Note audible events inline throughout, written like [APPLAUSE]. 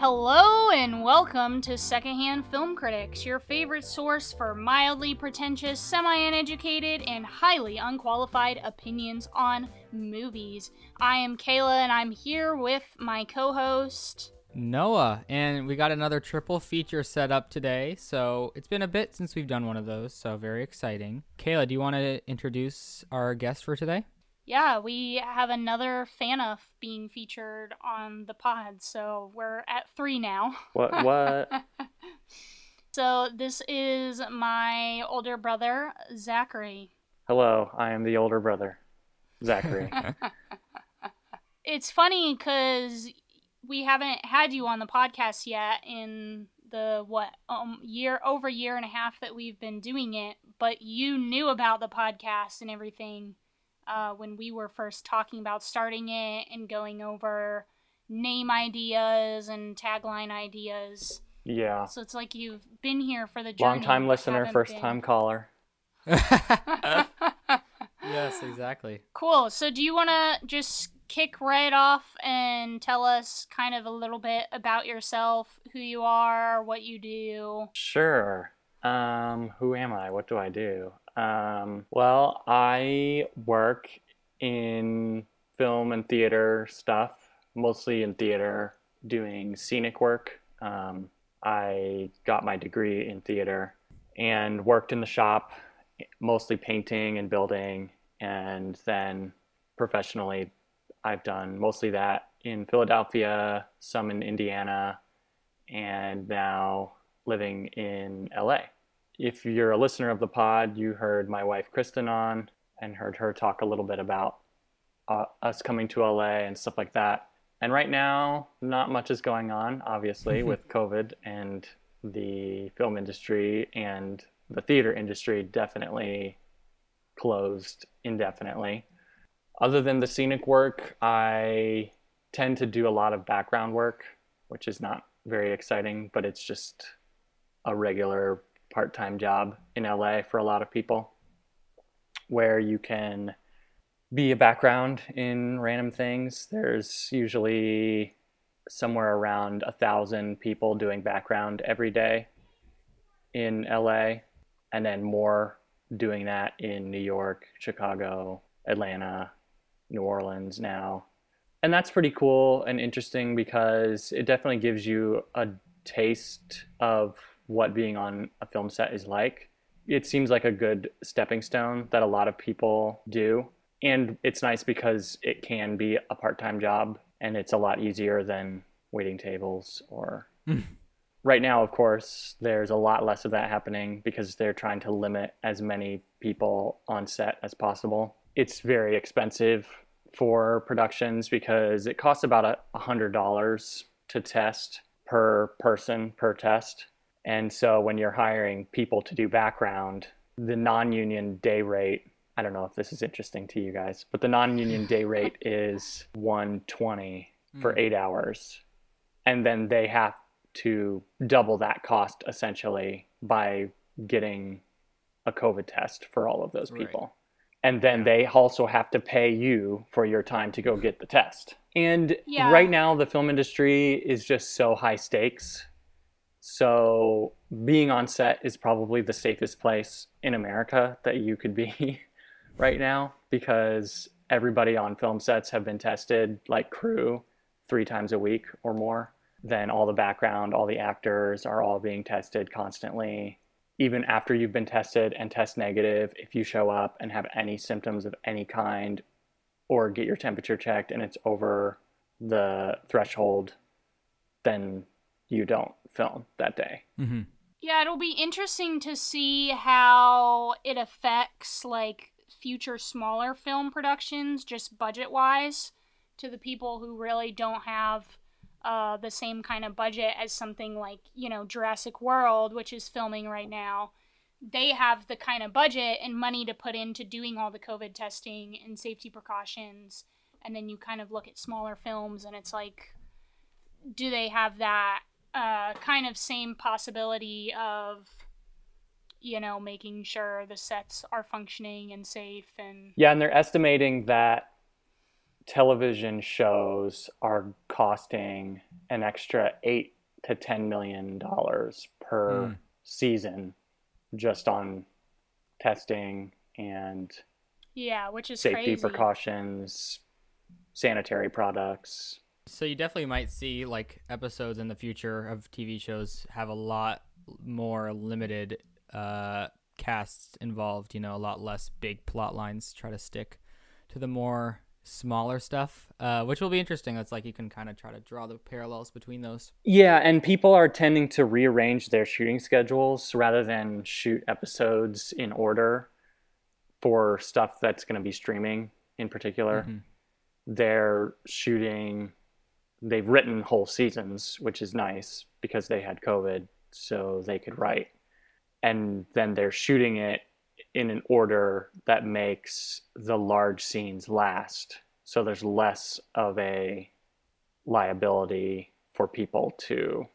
Hello and welcome to Secondhand Film Critics, your favorite source for mildly pretentious, semi uneducated, and highly unqualified opinions on movies. I am Kayla and I'm here with my co host. Noah, and we got another triple feature set up today. So it's been a bit since we've done one of those, so very exciting. Kayla, do you want to introduce our guest for today? Yeah, we have another Phaneuf being featured on the pod, so we're at three now. What? What? [LAUGHS] so this is my older brother, Zachary. Hello, I am the older brother, Zachary. [LAUGHS] it's funny because we haven't had you on the podcast yet in the what um year over year and a half that we've been doing it, but you knew about the podcast and everything uh, when we were first talking about starting it and going over name ideas and tagline ideas. Yeah. So it's like you've been here for the journey. Long time listener, first been. time caller. [LAUGHS] yes, exactly. Cool. So do you want to just kick right off and tell us kind of a little bit about yourself, who you are, what you do? Sure. Um, who am I? What do I do? Um, well, I work in film and theater stuff, mostly in theater, doing scenic work. Um, I got my degree in theater and worked in the shop, mostly painting and building. And then professionally, I've done mostly that in Philadelphia, some in Indiana, and now living in LA if you're a listener of the pod, you heard my wife Kristen on and heard her talk a little bit about uh, us coming to LA and stuff like that. And right now, not much is going on, obviously, [LAUGHS] with COVID and the film industry and the theater industry definitely closed indefinitely. Other than the scenic work, I tend to do a lot of background work, which is not very exciting, but it's just a regular part time job in LA for a lot of people where you can be a background in random things. There's usually somewhere around a thousand people doing background every day in LA, and then more doing that in New York, Chicago, Atlanta, New Orleans now. And that's pretty cool and interesting because it definitely gives you a taste of what being on a film set is like. It seems like a good stepping stone that a lot of people do. And it's nice because it can be a part time job and it's a lot easier than waiting tables or. Hmm. right now, of course, there's a lot less of that happening because they're trying to limit as many people on set as possible. It's very expensive for productions because it costs about a hundred dollars to test per person per test and so when you're hiring people to do background, the non union day rate, I don't know if this is interesting to you guys, but the non union day [LAUGHS] rate is 120 for hmm. eight hours. And then they have to double that cost essentially by getting a COVID test for all of those people. Right. And then yeah. they also have to pay you for your time to go get the test. And yeah. right now, the film industry is just so high stakes so being on set is probably the safest place in America that you could be [LAUGHS] right now because everybody on film sets have been tested like crew three times a week or more. Then all the background, all the actors are all being tested constantly. Even after you've been tested and test negative, if you show up and have any symptoms of any kind or get your temperature checked and it's over the threshold, then you don't film that day. Mm-hmm. Yeah, it'll be interesting to see how it affects like future smaller film productions, just budget wise, to the people who really don't have uh, the same kind of budget as something like you know Jurassic World, which is filming right now. They have the kind of budget and money to put into doing all the COVID testing and safety precautions, and then you kind of look at smaller films and it's like, do they have that uh, kind of same possibility of you know making sure the sets are functioning and safe and yeah and they're estimating that television shows are costing an extra eight to ten million dollars per Hmm. season just on testing and Yeah, which is safety crazy. precautions, sanitary products. So you definitely might see like episodes in the future of TV shows have a lot more limited uh casts involved, you know, a lot less big plot lines try to stick to the more smaller stuff, uh, which will be interesting. That's like you can kind of try to draw the parallels between those. Yeah, and people are tending to rearrange their shooting schedules rather than shoot episodes in order for stuff that's going to be streaming in particular. Mhm. They're shooting, they've written whole seasons, which is nice because they had COVID, so they could write. And then they're shooting it in an order that makes the large scenes last. So there's less of a liability for people to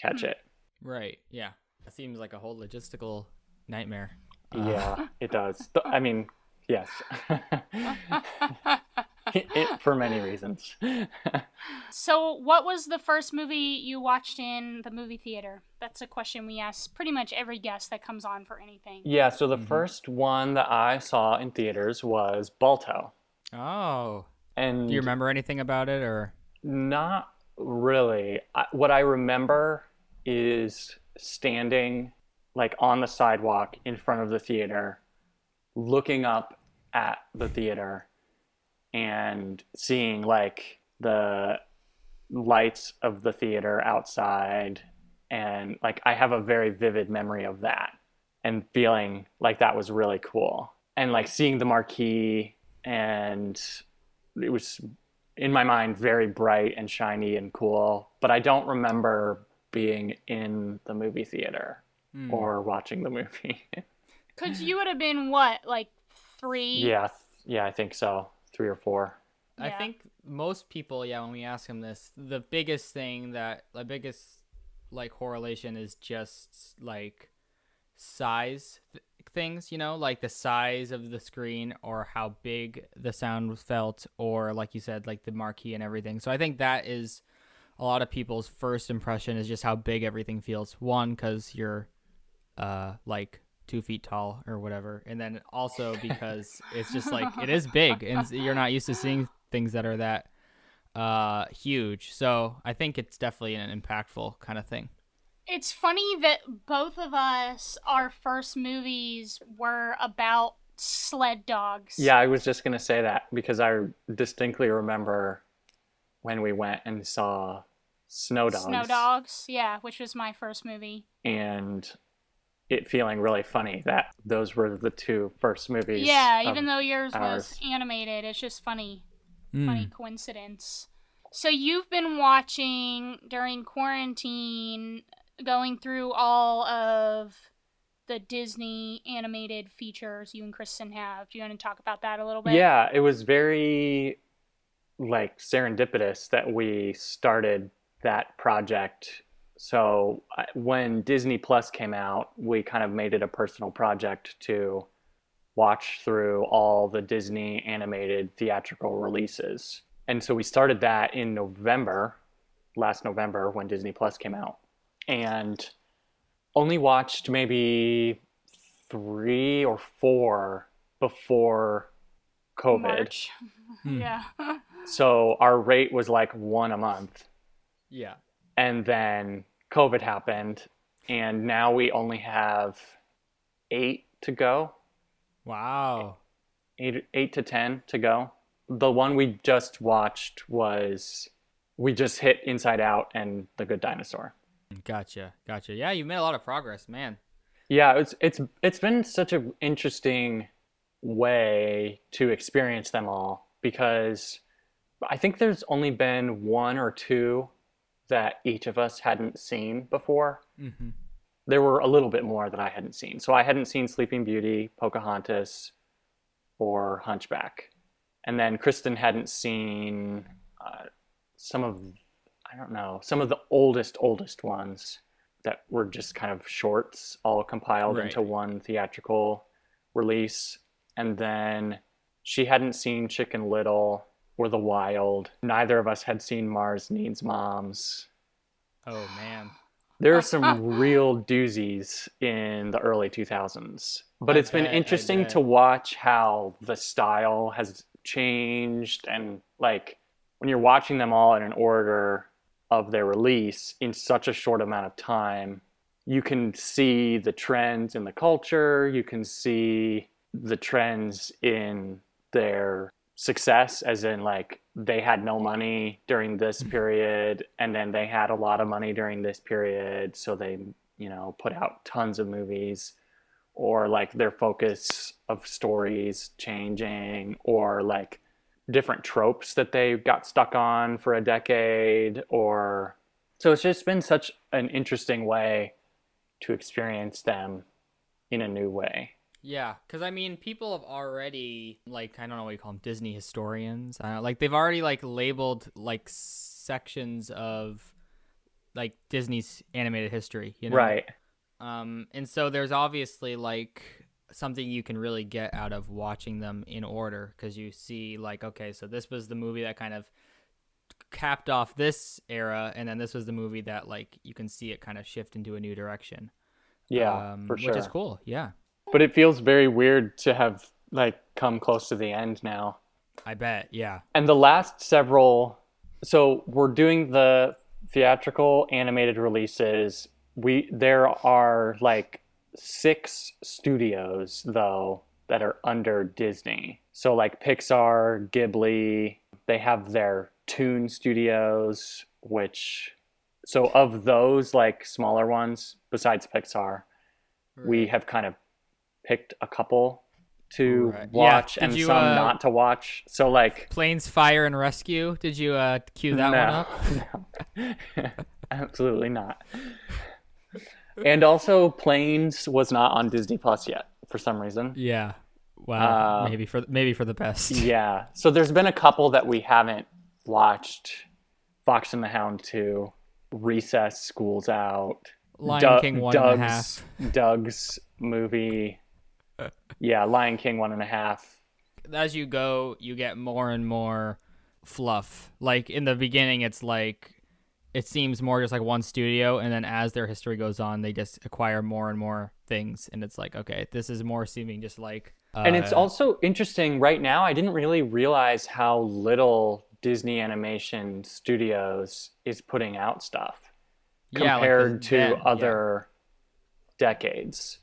catch Hmm. it. Right. Yeah. That seems like a whole logistical nightmare. Uh, Yeah, it does. I mean, yes. [LAUGHS] [LAUGHS] [LAUGHS] [LAUGHS] it, for many reasons. [LAUGHS] So, what was the first movie you watched in the movie theater? That's a question we ask pretty much every guest that comes on for anything. yeah, so the Mhm. first one that I saw in theaters was Balto. Oh. And Do you remember anything about it or? Not really. I, what I remember is standing like on the sidewalk in front of the theater, looking up at the theater and seeing like the lights of the theater outside and like I have a very vivid memory of that and feeling like that was really cool. And like seeing the marquee and it was in my mind very bright and shiny and cool, but I don't remember being in the movie theater Hmm. or watching the movie. [LAUGHS] Because you would have been what, like three? yeah, yeah, I think so. 3 or 4. I think most people, yeah, when we ask them this, the biggest thing that the biggest like correlation is just like size th- things, you know, like the size of the screen or how big the sound was felt or like you said like the marquee and everything. So I think that is a lot of people's first impression is just how big everything feels. One cuz you're uh like 2 feet tall or whatever. And then also [LAUGHS] because it's just like it is big and you're not used to seeing things that are that uh huge. So I think it's definitely an impactful kind of thing. It's funny that both of us, our first movies were about sled dogs. Yeah, I was just going to say that because I distinctly remember when we went and saw Snow Dogs. Snow Dogs, yeah, which was my first movie. And it feeling really funny that those were the two first movies. Yeah, even though yours was animated, it's just funny. Hmm. Funny coincidence. So you've been watching during quarantine, going through all of the Disney animated features you and Kristen have. Do you want to talk about that a little bit? Yeah, it was very like serendipitous that we started that project. So when Disney Plus came out, we kind of made it a personal project to watch through all the Disney animated theatrical releases. And so we started that in November, last November when Disney Plus came out. And only watched maybe three or four before COVID. March. [LAUGHS] Hmm. yeah. [LAUGHS] So our rate was like one a month. Yeah. And then COVID happened. And now we only have eight to go, Wow. eight, eight to 10 to go. The one we just watched was we just hit Inside Out and The Good Dinosaur. Gotcha. Gotcha. Yeah, you've made a lot of progress, man. Yeah, it's it's it's been such an interesting way to experience them all because I think there's only been one or two that each of us hadn't seen before. Mm-hmm. There were a little bit more that I hadn't seen. So I hadn't seen Sleeping Beauty, Pocahontas, or Hunchback. And then Kristen hadn't seen uh, some of, I don't know, some of the oldest, oldest ones that were just kind of shorts all compiled Right. into one theatrical release. And then she hadn't seen Chicken Little or The Wild. Neither of us had seen Mars Needs Moms. Oh man. There are [LAUGHS] some real doozies in the early 2000s. But I it's been interesting to watch how the style has changed and like when you're watching them all in an order of their release in such a short amount of time, you can see the trends in the culture, you can see the trends in their success as in like they had no money during this mm-hmm. period and then they had a lot of money during this period so they you know put out tons of movies or like their focus of stories changing or like different tropes that they got stuck on for a decade or so it's just been such an interesting way to experience them in a new way Yeah, because I mean, people have already like I don't know what you call them, Disney historians. I don't, like they've already like labeled like sections of like Disney's animated history. You know, right Um, and so there's obviously like something you can really get out of watching them in order because you see like okay, so this was the movie that kind of capped off this era, and then this was the movie that like you can see it kind of shift into a new direction. yeah um, for sure which is cool. Yeah, but it feels very weird to have like come close to the end now I bet. Yeah. and the last several so we're doing the theatrical animated releases we there are like six studios though that are under disney so like pixar ghibli they have their toon studios which so of those like smaller ones besides pixar we have kind of picked a couple to Right. Watch did and you, some uh, not to watch so like Planes, Fire, and Rescue. Did you uh cue that one up? [LAUGHS] no. no. [LAUGHS] Absolutely not. And also, Planes was not on Disney Plus yet for some reason. Yeah. Wow. Uh, maybe for maybe for the best. [LAUGHS] Yeah. So there's been a couple that we haven't watched Fox and the Hound 2, Recess, School's Out, Lion King one Doug's, and a half. Doug's movie. Yeah, Lion King one and a half. As you go, you get more and more fluff. Like in the beginning, it's like it seems more just like one studio, and then as their history goes on, they just acquire more and more things, and it's like okay, this is more seeming just like. Uh, and it's also interesting right now i didn't really realize how little disney animation studios is putting out stuff yeah, like the- compared to yeah. other decades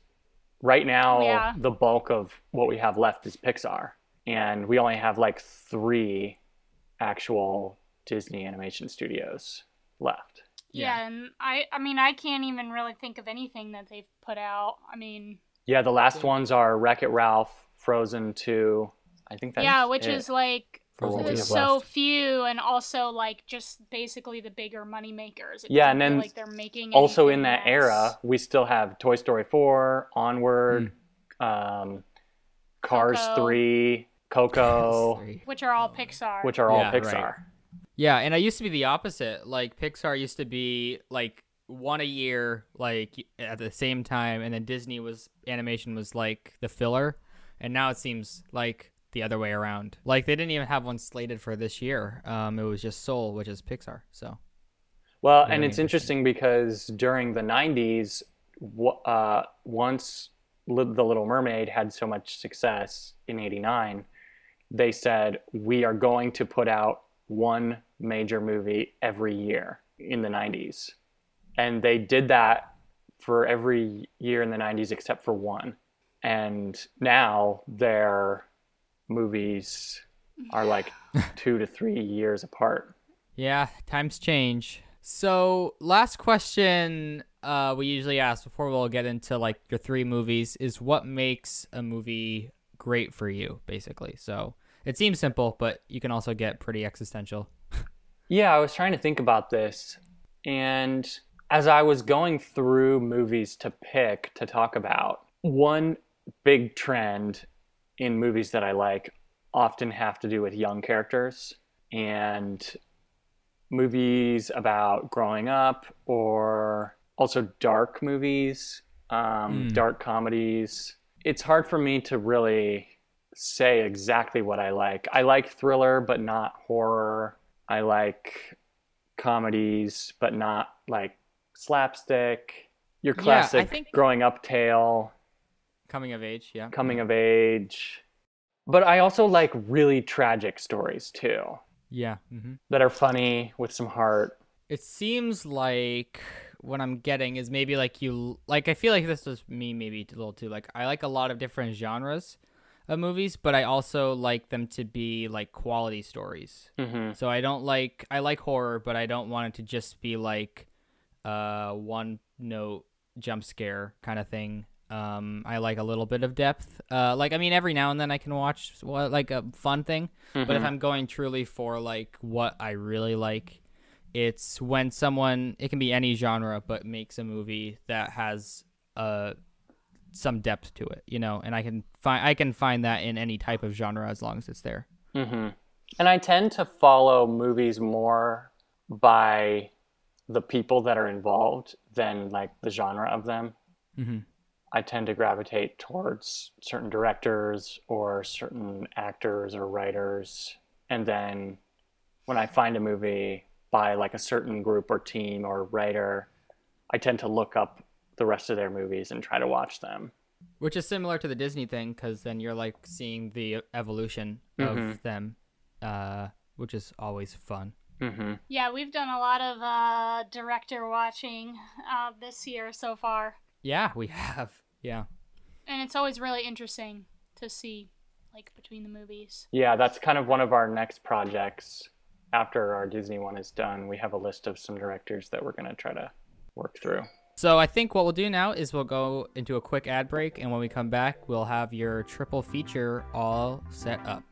right now Yeah. the bulk of what we have left is pixar and we only have like three actual disney animation studios left Yeah. Yeah. and I I mean I can't even really think of anything that they've put out. I mean, yeah the last ones are wreck it ralph frozen 2 i think that's yeah, which it. is like for what we there's have so left. few and also like just basically the bigger money makers. It Yeah, and then like they're making also in that that's- era, we still have Toy Story 4, Onward, Hmm. um, Cars Coco. 3, Coco, Three. which are all Pixar. which are all Yeah, right. Pixar. Yeah, and i used to be the opposite. Like Pixar used to be like one a year, like at the same time, and then Disney was animation was like the filler, and now it seems like the other way around. Like they didn't even have one slated for this year. Um, it was just Soul, which is Pixar. So Well, Very and it's interesting because during the 90s, w- uh, once The Little Mermaid had so much success in 89, they said, we are going to put out one major movie every year in the 90s. And they did that for every year in the 90s except for one. And now their movies are like [LAUGHS] two to three years apart. yeah, times change. So last question uh, we usually ask before we'll get into like your three movies is what makes a movie great for you, basically. So it seems simple, but you can also get pretty existential. Yeah, I was trying to think about this. And as I was going through movies to pick to talk about, one big trend in movies that I like often have to do with young characters and movies about growing up or also dark movies, um, Mm. dark comedies. It's hard for me to really say exactly what I like. I like thriller, but not horror. I like comedies, but not like slapstick. Your Yeah, classic think- growing up tale, Coming of age, yeah. coming of age. But I also like really tragic stories too Yeah. Mm-hmm. that are funny with some heart. It seems like what I'm getting is maybe like you like I feel like this was me maybe a little too like I like a lot of different genres of movies, but I also like them to be like quality stories. hmm So I don't like I like horror, but I don't want it to just be like uh one note jump scare kind of thing. Um I like a little bit of depth. Uh like I mean every now and then I can watch what like a fun thing, but if I'm going truly for like what I really like, it's when someone it can be any genre but makes a movie that has uh some depth to it, you know, and I can find I can find that in any type of genre as long as it's there. hmm And I tend to follow movies more by the people that are involved than like the genre of them. Mm-hmm. I tend to gravitate towards certain directors or certain actors or writers. And then when I find a movie by like a certain group or team or writer, I tend to look up the rest of their movies and try to watch them. Which is similar to the Disney thing, because then you're like seeing the evolution of them, uh, which is always fun. hmm Yeah, we've done a lot of uh, director watching uh, this year so far, Yeah, we have. Yeah. and it's always really interesting to see, like between the movies. Yeah, that's kind of one of our next projects. After our Disney one is done, we have a list of some directors that we're going to try to work through. So I think what we'll do now is we'll go into a quick ad break, and when we come back, we'll have your triple feature all set up.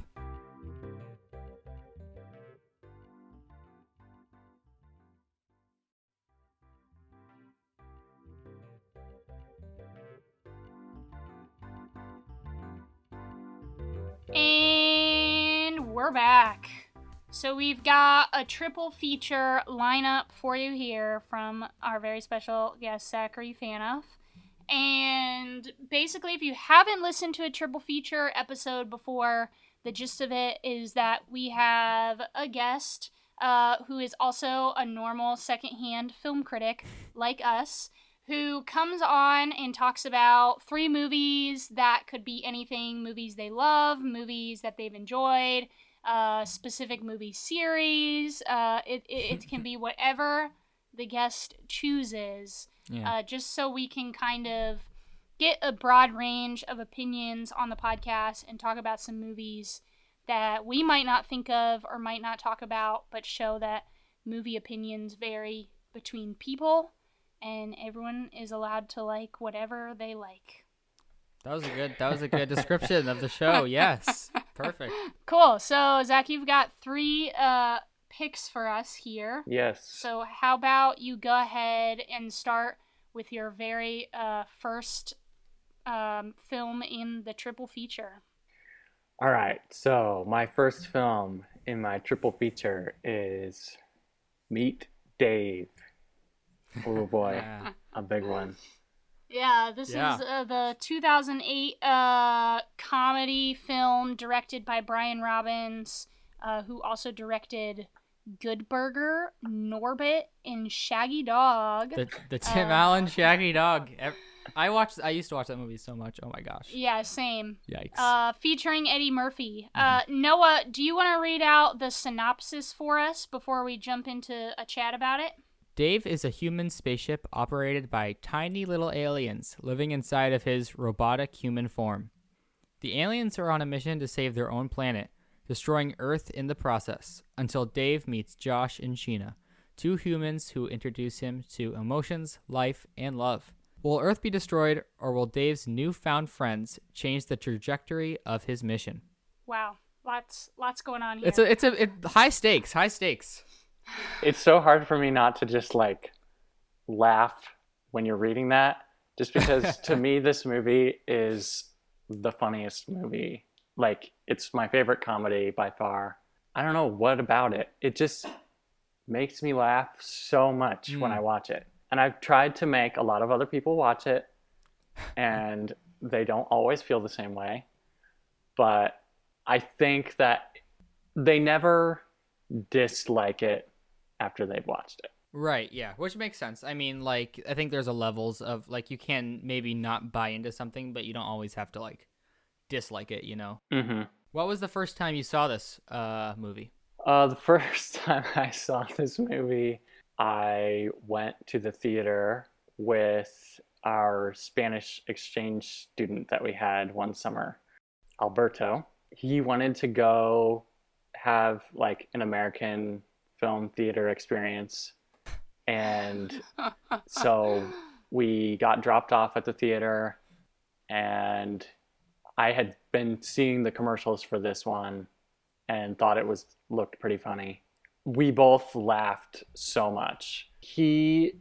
And we're back. So we've got a triple feature lineup for you here from our very special guest, Zachary Phaneuf. And basically, if you haven't listened to a triple feature episode before, the gist of it is that we have a guest uh, who is also a normal secondhand film critic like us who comes on and talks about three movies that could be anything movies they love, movies that they've enjoyed, uh, specific movie series. Uh, it, it, it can be [LAUGHS] whatever the guest chooses, Yeah. uh, just so we can kind of get a broad range of opinions on the podcast and talk about some movies that we might not think of or might not talk about, but show that movie opinions vary between people and everyone is allowed to like whatever they like. That was a good. That was a good description of the show. [LAUGHS] Yes, perfect. Cool. So Zach, you've got three uh, picks for us here. Yes. So how about you go ahead and start with your very uh, first um, film in the triple feature. All right. So, my first film in my triple feature is Meet Dave. Oh boy, Yeah. a big one. Yeah, this Yeah. is uh, the 2008 uh, comedy film directed by Brian Robbins, uh, who also directed Good Burger, Norbit, and Shaggy Dog. The the Tim Uh, Allen Shaggy Dog. I watched. I used to watch that movie so much. Oh my gosh. yeah, same. Yikes. Uh, featuring Eddie Murphy. Uh, Noah, do you want to read out the synopsis for us before we jump into a chat about it? Dave is a human spaceship operated by tiny little aliens living inside of his robotic human form. The aliens are on a mission to save their own planet, destroying Earth in the process, until Dave meets Josh and Sheena, two humans who introduce him to emotions, life, and love. Will Earth be destroyed, or will Dave's newfound friends change the trajectory of his mission? Wow, lots, lots going on here. It's a, it's a, it, high stakes, high stakes. It's so hard for me not to just like laugh when you're reading that, just because [LAUGHS] to me, this movie is the funniest movie. Like, it's my favorite comedy by far. I don't know what about it. It just makes me laugh so much when Mm. I watch it. And I've tried to make a lot of other people watch it, and they don't always feel the same way. But I think that they never dislike it after they've watched it. Right, yeah, which makes sense. I mean, like I think there's a levels of like you can maybe not buy into something, but you don't always have to like dislike it, you know. Mm-hmm. What was the first time you saw this uh movie? Uh, the [LAUGHS] first time I saw this movie, I went to the theater with our Spanish exchange student that we had one summer, Alberto. He wanted to go have like an American film theater experience. And [LAUGHS] so we got dropped off at the theater and I had been seeing the commercials for this one and thought it was looked pretty funny. We both laughed so much. He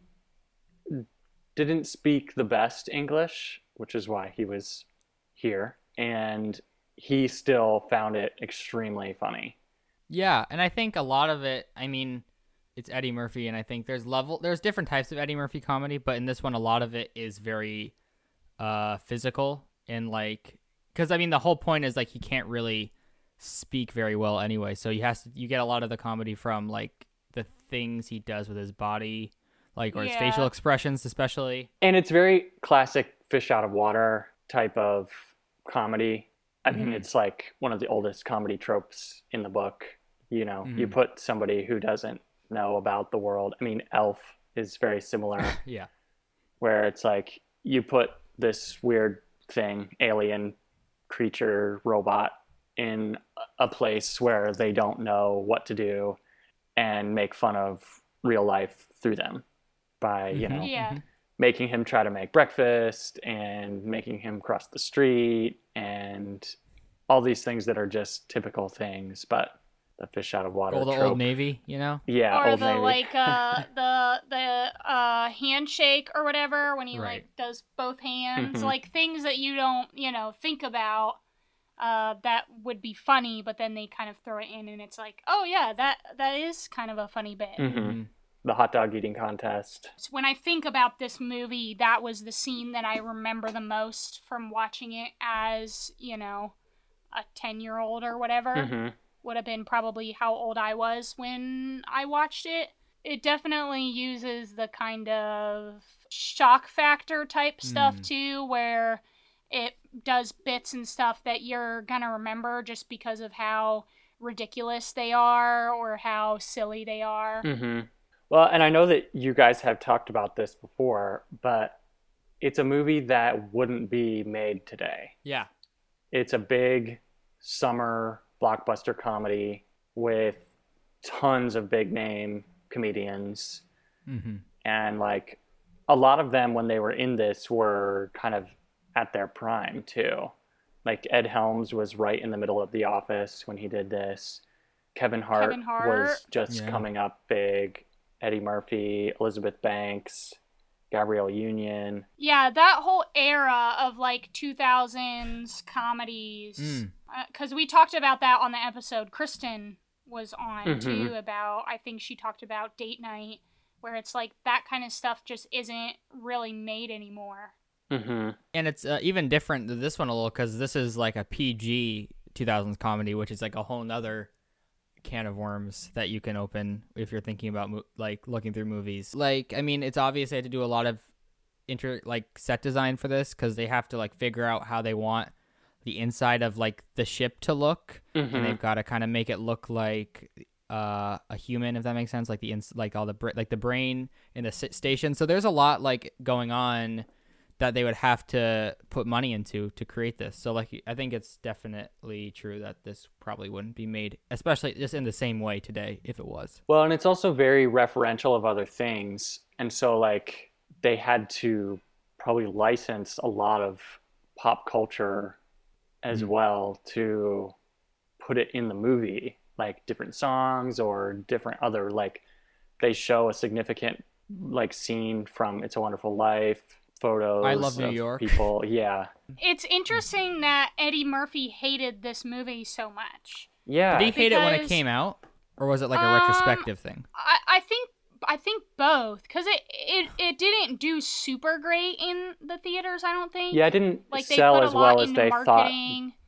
didn't speak the best English, which is why he was here, and he still found it extremely funny. Yeah, and I think a lot of it, I mean, it's Eddie Murphy and I think there's level there's different types of Eddie Murphy comedy, but in this one a lot of it is very uh physical and like cuz I mean the whole point is like he can't really speak very well anyway. So you has to you get a lot of the comedy from like the things he does with his body, like or his facial expressions especially. And it's very classic fish out of water type of comedy. I mean, Mhm. it's like one of the oldest comedy tropes in the book. You know, you Mhm. put somebody who doesn't know about the world. I mean, Elf is very similar, [LAUGHS] Yeah. where it's like you put this weird thing, alien creature, robot, in a place where they don't know what to do and make fun of real life through them by, you Mhm. know, Yeah. making him try to make breakfast and making him cross the street and all these things that are just typical things, but the fish out of water Old trope. Old Navy, you know? Yeah, or Old the Navy. like uh [LAUGHS] the the uh handshake or whatever when he Right. like does both hands Mhm. like things that you don't you know think about uh that would be funny but then they kind of throw it in and it's like oh yeah that that is kind of a funny bit Mhm. Mhm. the hot dog eating contest. So when I think about this movie, that was the scene that I remember the most from watching it as, you know, a 10 year old or whatever. hmm Would have been probably how old I was when I watched it. It definitely uses the kind of shock factor type stuff Mm. too, where it does bits and stuff that you're gonna remember just because of how ridiculous they are or how silly they are. hmm Well, and I know that you guys have talked about this before, but it's a movie that wouldn't be made today. Yeah. It's a big summer blockbuster comedy with tons of big name comedians. Mm-hmm. and like a lot of them when they were in this were kind of at their prime too like ed helms was right in the middle of the office when he did this kevin hart, Kevin Hart. was just Yeah. coming up big eddie murphy elizabeth banks gabrielle union Yeah, that whole era of like 2000s comedies. Mm. Because we talked about that on the episode Kristen was on Mhm. too, about, I think she talked about date night, where it's like that kind of stuff just isn't really made anymore. hmm and it's uh, even different than this one a little because this is like a PG 2000s comedy, which is like a whole nother can of worms that you can open if you're thinking about mo- like looking through movies. Like, I mean, it's obvious they had to do a lot of inter like set design for this because they have to like figure out how they want the inside of like the ship to look, hmm and they've got to kind of make it look like uh, a human, if that makes sense. Like the ins- like all the bra- like the brain in the s- station. So there's a lot like going on that they would have to put money into to create this. So like I think it's definitely true that this probably wouldn't be made, especially just in the same way today if it was. Well, and it's also very referential of other things. And so, like, they had to probably license a lot of pop culture as Mhm. well to put it in the movie, like different songs or different other, like, they show a significant, like, scene from It's a Wonderful Life, photos. I Love New York. People, [LAUGHS] yeah. It's interesting that Eddie Murphy hated this movie so much. Yeah. Did he hate it when it came out, or was it like a Um, retrospective thing? I, I think I think both because it, it it didn't do super great in the theaters. I don't think. yeah, it didn't like sell as well as into they thought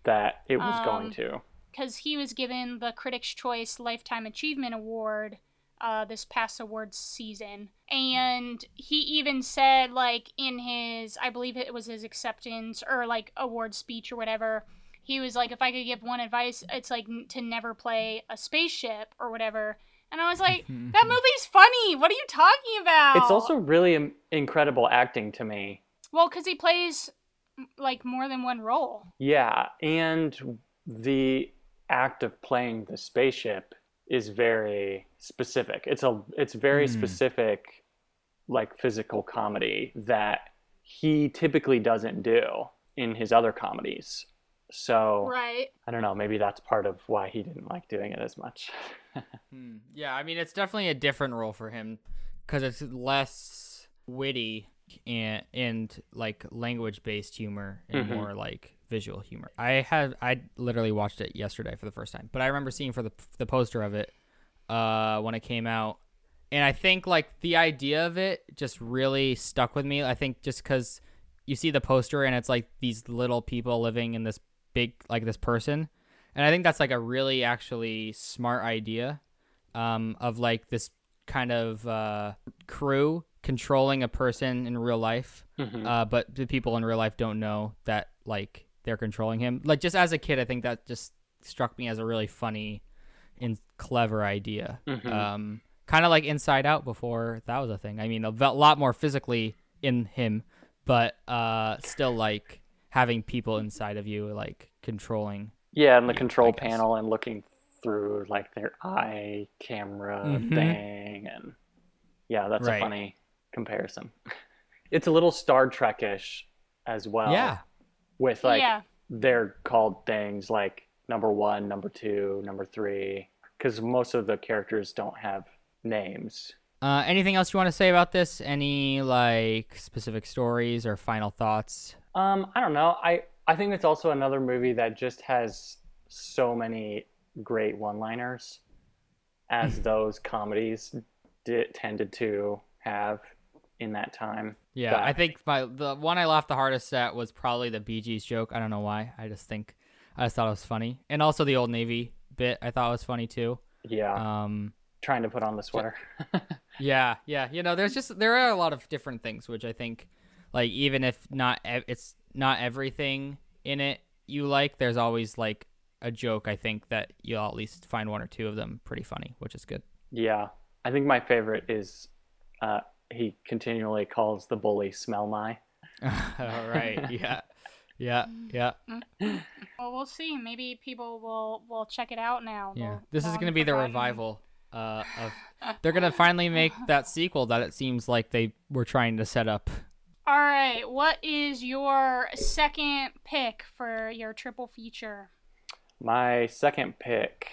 that it was Um, going to. because he was given the Critics' Choice Lifetime Achievement Award uh, this past awards season. And he even said, like, in his, I believe it was his acceptance or like award speech or whatever, he was like, if I could give one advice, it's like n- to never play a spaceship or whatever. And I was like, [LAUGHS] that movie's funny. What are you talking about? It's also really im- incredible acting to me. well, because he plays like more than one role. Yeah, and the act of playing the spaceship is very specific. It's a it's very Hmm. specific like physical comedy that he typically doesn't do in his other comedies. So Right. I don't know, maybe that's part of why he didn't like doing it as much. [LAUGHS] Hmm. Yeah, I mean it's definitely a different role for him because it's less witty and and like language based humor and Mhm. more like visual humor. I had I literally watched it yesterday for the first time, but I remember seeing for the the poster of it uh when it came out, and I think like the idea of it just really stuck with me. I think just because you see the poster and it's like these little people living in this big like this person and i think that's like a really actually smart idea um, of like this kind of uh, crew controlling a person in real life Mhm. uh, but the people in real life don't know that like they're controlling him like just as a kid i think that just struck me as a really funny and clever idea Mhm. um, kind of like inside out before that was a thing i mean a lot more physically in him but uh, still like having people inside of you like controlling yeah, and the I control panel and looking through like their eye camera Mhm. thing and yeah, that's Right. a funny comparison. it's a little Star Trek-ish as well. yeah With like yeah. they're called things like number one, number two, number three, because most of the characters don't have names. Uh, anything else you want to say about this? Any like specific stories or final thoughts? Um, I don't know. I I think it's also another movie that just has so many great one-liners, as [LAUGHS] those comedies did, tended to have in that time. Yeah, That- I think my the one I laughed the hardest at was probably the Bee Gees joke. I don't know why. I just think I just thought it was funny, and also the Old Navy bit I thought was funny too. Yeah, Um, trying to put on the sweater. [LAUGHS] yeah, yeah, you know, there's just there are a lot of different things which I think, like even if not ev- it's not everything in it you like, there's always like a joke. I think that you'll at least find one or two of them pretty funny, which is good. yeah, I think my favorite is uh, he continually calls the bully "Smell My." [LAUGHS] All right. [LAUGHS] Yeah. Yeah. Yeah. Well, we'll see. Maybe people will will check it out now. Yeah. They'll- This is going to be the revival uh, of. [LAUGHS] They're going to finally make that sequel that it seems like they were trying to set up. All right. What is your second pick for your triple feature? My second pick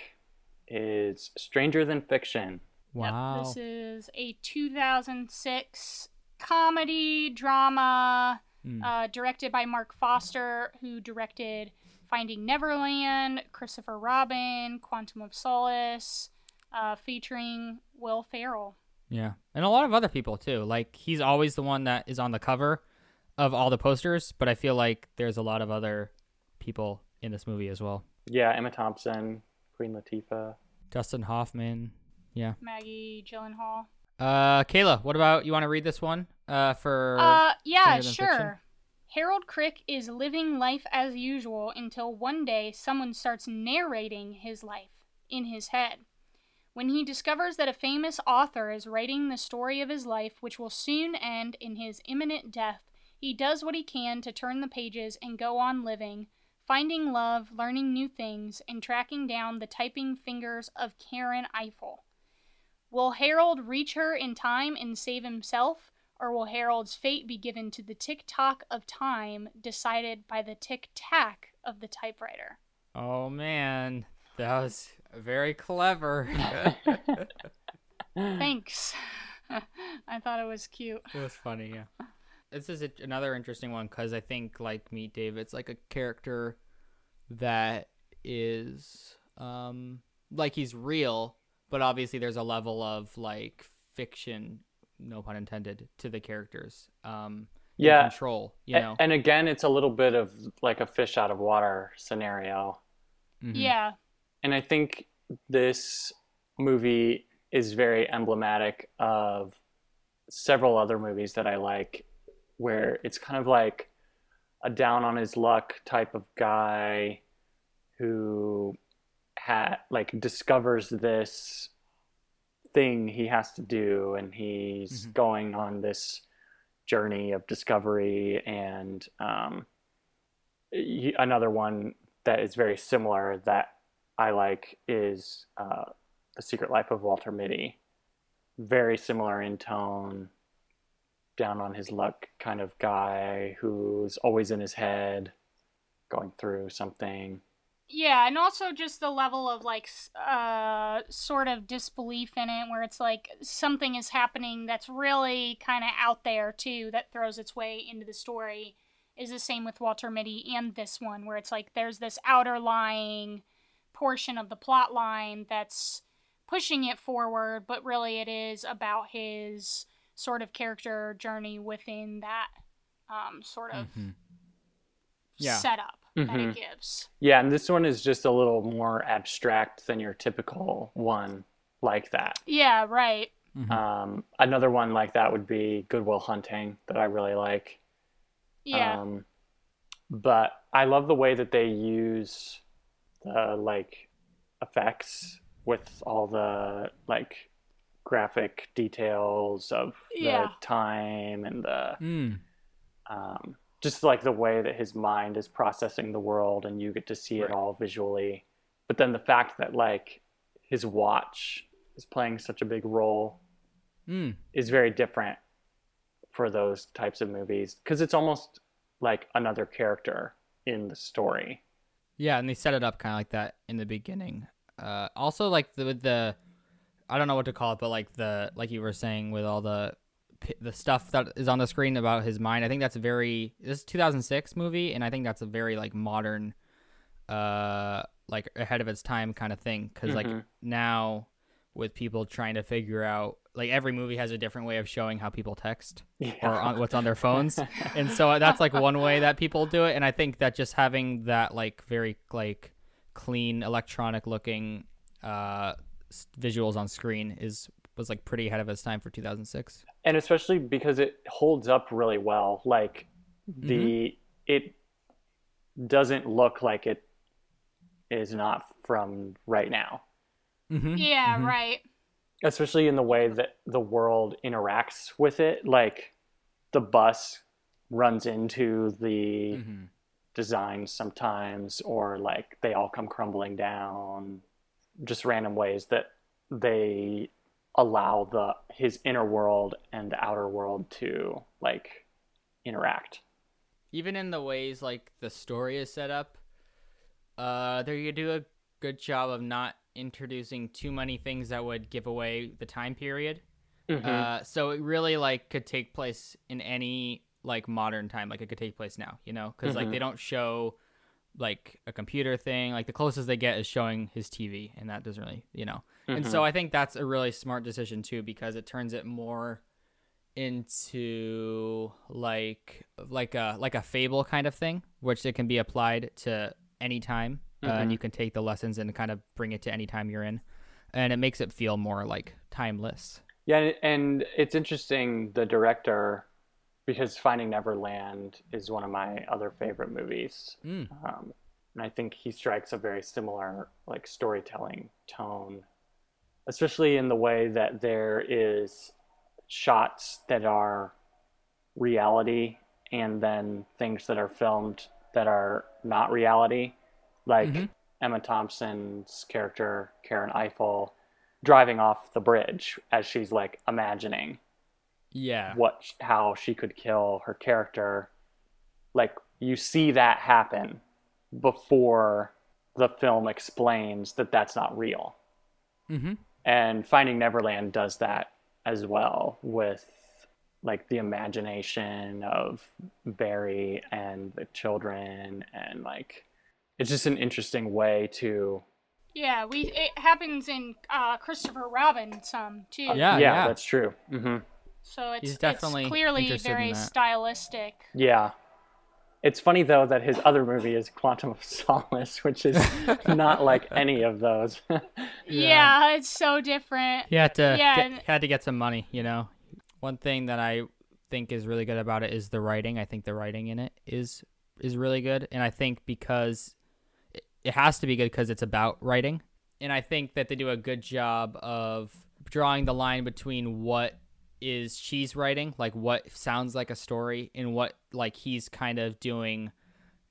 is Stranger Than Fiction. Wow. Yep, this is a 2006 comedy drama Mm. uh, directed by Marc Forster, who directed Finding Neverland, Christopher Robin, Quantum of Solace, uh, featuring Will Ferrell. Yeah. And a lot of other people too. Like he's always the one that is on the cover of all the posters, but I feel like there's a lot of other people in this movie as well. Yeah, Emma Thompson, Queen Latifah. Dustin Hoffman. Yeah. Maggie Gyllenhaal. Uh, Kayla, what about you? Want to read this one? Uh, for Uh, yeah, sure. Fiction? Harold Crick is living life as usual until one day someone starts narrating his life in his head. When he discovers that a famous author is writing the story of his life, which will soon end in his imminent death, he does what he can to turn the pages and go on living, finding love, learning new things, and tracking down the typing fingers of Karen Eiffel. Will Harold reach her in time and save himself, or will Harold's fate be given to the tick tock of time decided by the tick tack of the typewriter? Oh man, that was very clever. [LAUGHS] Thanks. [LAUGHS] I thought it was cute. It was funny, yeah. This is a, another interesting one because I think, like Meet David's like a character that is, um, like he's real, but obviously there's a level of like fiction, no pun intended, to the characters. Um, Yeah. control. You know. And again, it's a little bit of like a fish out of water scenario. Mhm. Yeah. And I think this movie is very emblematic of several other movies that I like, where it's kind of like a down on his luck type of guy who like discovers this thing he has to do and he's Mhm. going on this journey of discovery and um, y- another one that is very similar that I like is uh, The Secret Life of Walter Mitty. Very similar in tone, down on his luck kind of guy who's always in his head, going through something. Yeah, and also just the level of like uh sort of disbelief in it where it's like something is happening that's really kind of out there too that throws its way into the story is the same with Walter Mitty and this one where it's like there's this outer lying portion of the plot line that's pushing it forward but really it is about his sort of character journey within that um sort of Mhm. Yeah. setup that Mhm. it gives. Yeah, and this one is just a little more abstract than your typical one like that. Yeah, right. Mhm. Um, another one like that would be Good Will Hunting that I really like. Yeah. Um, but I love the way that they use the like effects with all the like graphic details of the Yeah. time and the Mm. um, just like the way that his mind is processing the world and you get to see it all visually but then the fact that like his watch is playing such a big role Mm. is very different for those types of movies because it's almost like another character in the story Yeah, and they set it up kind of like that in the beginning. Uh, also, like the with the, I don't know what to call it, but like the like you were saying with all the the stuff that is on the screen about his mind. I think that's a very this is 2006 movie, and I think that's a very like modern, uh, like ahead of its time kind of thing. Because like Mhm. now, with people trying to figure out like every movie has a different way of showing how people text yeah. or on, what's on their phones [LAUGHS] and so that's like one way that people do it and i think that just having that like very like clean electronic looking uh visuals on screen is was like pretty ahead of its time for 2006 and especially because it holds up really well like the it doesn't look like it is not from right now mm-hmm. Yeah, right. especially in the way that the world interacts with it like the bus runs into the mm-hmm. designs sometimes or like they all come crumbling down just random ways that they allow the his inner world and the outer world to like interact even in the ways like the story is set up uh they do a good job of not introducing too many things that would give away the time period Mhm. Uh, so it really like could take place in any like modern time. Like it could take place now, you know, because like Mhm. they don't show like a computer thing. Like the closest they get is showing his TV, and that doesn't really, you know. And Mhm. so I think that's a really smart decision too, because it turns it more into like like a like a fable kind of thing, which it can be applied to any time, uh, and Mhm. you can take the lessons and kind of bring it to any time you're in, and it makes it feel more like timeless. Yeah, and it's interesting the director because Finding Neverland is one of my other favorite movies. Mm. Um, and I think he strikes a very similar like storytelling tone, especially in the way that there is shots that are reality and then things that are filmed that are not reality, like Mhm. Emma Thompson's character Karen Eiffel driving off the bridge as she's like imagining Yeah. what how she could kill her character like you see that happen before the film explains that that's not real Mm-hmm. And finding neverland does that as well with like the imagination of barrie and the children and like it's just an interesting way to Yeah, we it happens in uh, Christopher Robin some too. Yeah, yeah, yeah. that's true mm-hmm. So it's, He's definitely it's clearly very stylistic. yeah It's funny though that his other movie is Quantum of Solace, [LAUGHS] which is not like any of those. [LAUGHS] Yeah, it's so different. He had to Yeah, get, and- had to get some money, you know. One thing that I think is really good about it is the writing. I think the writing in it is is really good, and I think because it, it has to be good because it's about writing, and I think that they do a good job of drawing the line between what is she's writing, like what sounds like a story, and what like he's kind of doing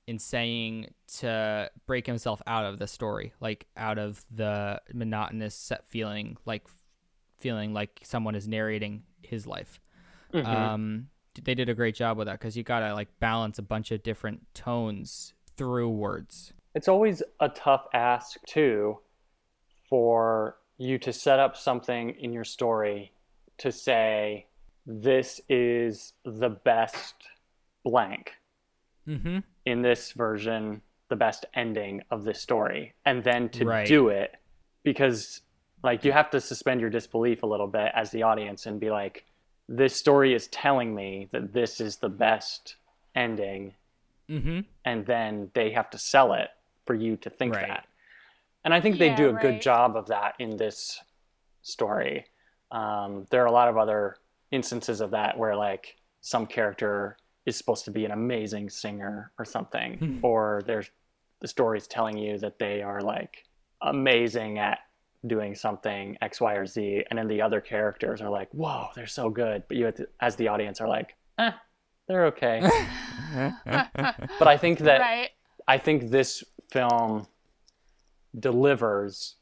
and saying to break himself out of the story, like out of the monotonous set feeling, like feeling like someone is narrating his life. Mhm. Um, they did a great job with that because you gotta like balance a bunch of different tones through words. it's always a tough ask too for you to set up something in your story to say this is the best blank Mm-hmm. in this version the best ending of this story and then to Right. do it because like you have to suspend your disbelief a little bit as the audience and be like this story is telling me that this is the best ending Mm-hmm. and then they have to sell it for you to think Right. that. And I think they do a good job of that in this story. Um, there are a lot of other instances of that where like some character is supposed to be an amazing singer or something, Hmm. or there's the story's telling you that they are like amazing at doing something X, Y, or Z, and then the other characters are like, "Whoa, they're so good," but you, as the audience, are like, "Eh, they're okay." [LAUGHS] but I think that right. I think this film delivers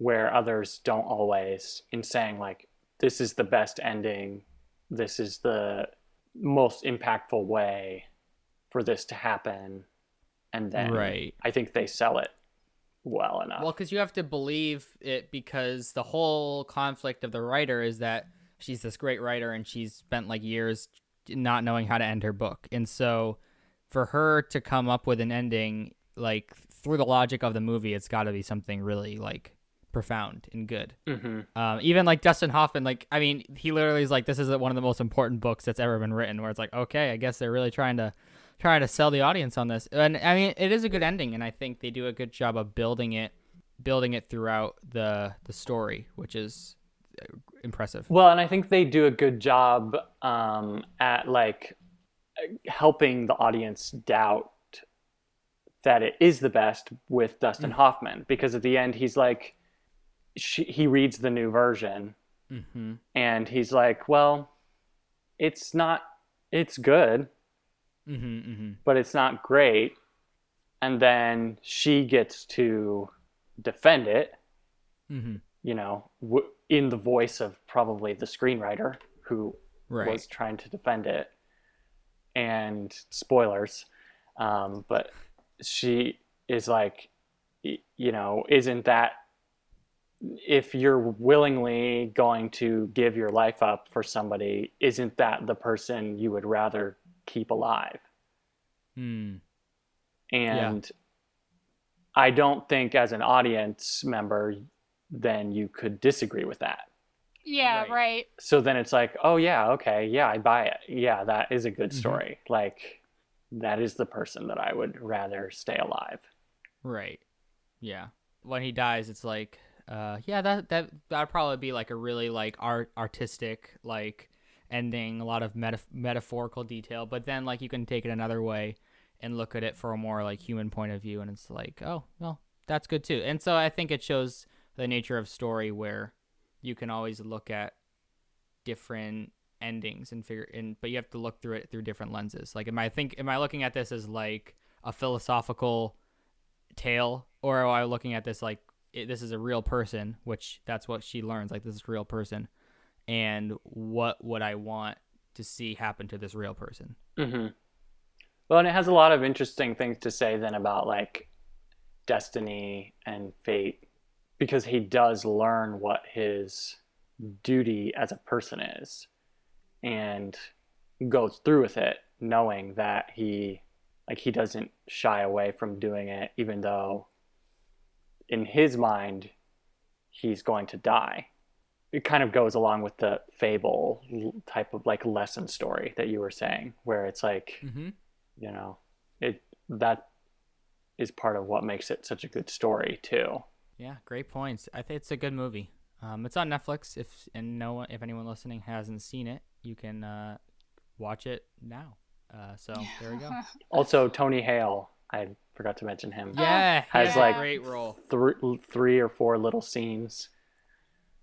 where others don't always in saying like this is the best ending this is the most impactful way for this to happen and then Right. I think they sell it well enough. Well, because you have to believe it because the whole conflict of the writer is that she's this great writer and she's spent like years not knowing how to end her book. And so for her to come up with an ending, like through the logic of the movie, it's got to be something really like profound and good. hmm Um, even like Dustin Hoffman, like I mean, he literally is like, "This is one of the most important books that's ever been written." Where it's like, okay, I guess they're really trying to trying to sell the audience on this, and I mean, it is a good ending, and I think they do a good job of building it, building it throughout the the story, which is uh, impressive. Well, and I think they do a good job um, at like helping the audience doubt that it is the best with Dustin Hoffman because at the end he's like, she, he reads the new version Mm-hmm. and he's like, well, it's not, it's good, Mm-hmm. Mm-hmm. but it's not great. And then she gets to defend it Mm-hmm. you know, w- in the voice of probably the screenwriter who Right. was trying to defend it. And spoilers, um, but she is like, you know, isn't that if you're willingly going to give your life up for somebody, isn't that the person you would rather keep alive? Mm. And I don't think as an audience member, then you could disagree with that. Yeah, Right. right. So then it's like, oh yeah, okay, yeah, I buy it. Yeah, that is a good Mhm. story. Like that is the person that I would rather stay alive. Right. Yeah. When he dies, it's like, uh, yeah, that that that'd probably be like a really like art artistic like ending, a lot of meta- metaphorical detail. But then like you can take it another way and look at it for a more like human point of view, and it's like, oh, well, that's good too. And so I think it shows the nature of story where you can always look at different endings and figure and but you have to look through it through different lenses like am i think am i looking at this as like a philosophical tale or am i looking at this like it, this is a real person which that's what she learns like this is a real person. And what would i want to see happen to this real person? Hmm Well, and it has a lot of interesting things to say then about like destiny and fate because he does learn what his duty as a person is and goes through with it knowing that he like he doesn't shy away from doing it even though in his mind he's going to die it kind of goes along with the fable type of like lesson story that you were saying where it's like mm-hmm. you know, it that is part of what makes it such a good story too. Yeah, great points. I think it's a good movie. Um, it's on Netflix. If and no one, if anyone listening hasn't seen it, you can uh, watch it now. Uh, so there we go. [LAUGHS] Also, Tony Hale, I forgot to mention him. Yeah, Has, has like, great role. Three, three or four little scenes,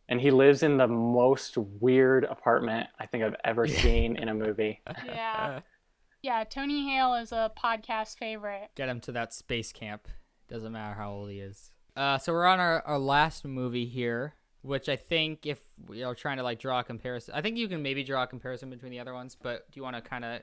and he lives in the most weird apartment I think I've ever seen in a movie. [LAUGHS] yeah. Yeah, Tony Hale is a podcast favorite. Get him to that space camp. Doesn't matter how old he is. Uh, so we're on our, our last movie here, which I think if we are trying to like draw a comparison, I think you can maybe draw a comparison between the other ones. But do you want to kind of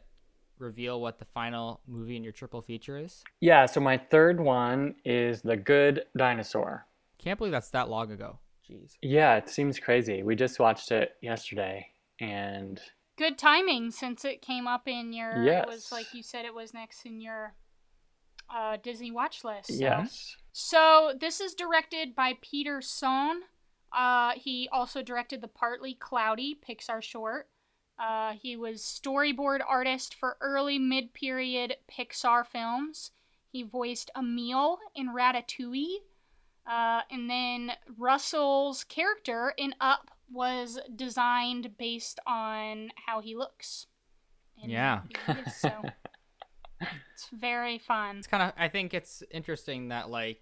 reveal what the final movie in your triple feature is? Yeah, so my third one is The Good Dinosaur. Can't believe that's that long ago. Jeez. Yeah, it seems crazy. We just watched it yesterday, and Good timing since it came up in your. It Yes. was like you said, it was next in your uh, Disney watch list. so- yes, So this is directed by Peter Sohn. Uh, he also directed the Partly Cloudy Pixar short. Uh, he was storyboard artist for early mid-period Pixar films. He voiced Emile in Ratatouille. Uh, and then Russell's character in Up was designed based on how he looks. Yeah. so [LAUGHS] it's very fun. It's kind of. I think it's interesting that like,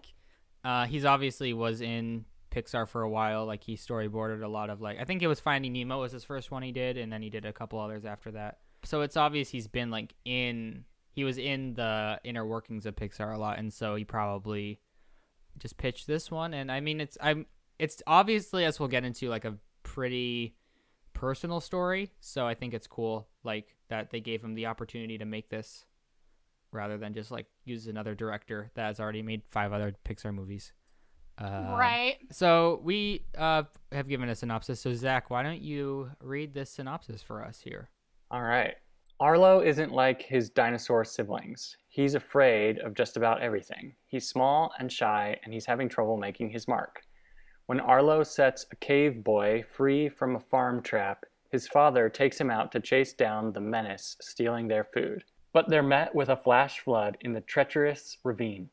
uh, he's obviously was in Pixar for a while. Like he storyboarded a lot of like. I think it was Finding Nemo was his first one he did, and then he did a couple others after that. So it's obvious he's been like in. He was in the inner workings of Pixar a lot, and so he probably just pitched this one. And I mean, it's I'm. It's obviously as we'll get into like a pretty personal story. So I think it's cool like that they gave him the opportunity to make this rather than just like use another director that has already made five other Pixar movies. Uh, right. So we uh, have given a synopsis. So Zach, why don't you read this synopsis for us here? All right. Arlo isn't like his dinosaur siblings. He's afraid of just about everything. He's small and shy, and he's having trouble making his mark. When Arlo sets a cave boy free from a farm trap, his father takes him out to chase down the menace stealing their food. But they're met with a flash flood in the treacherous ravine.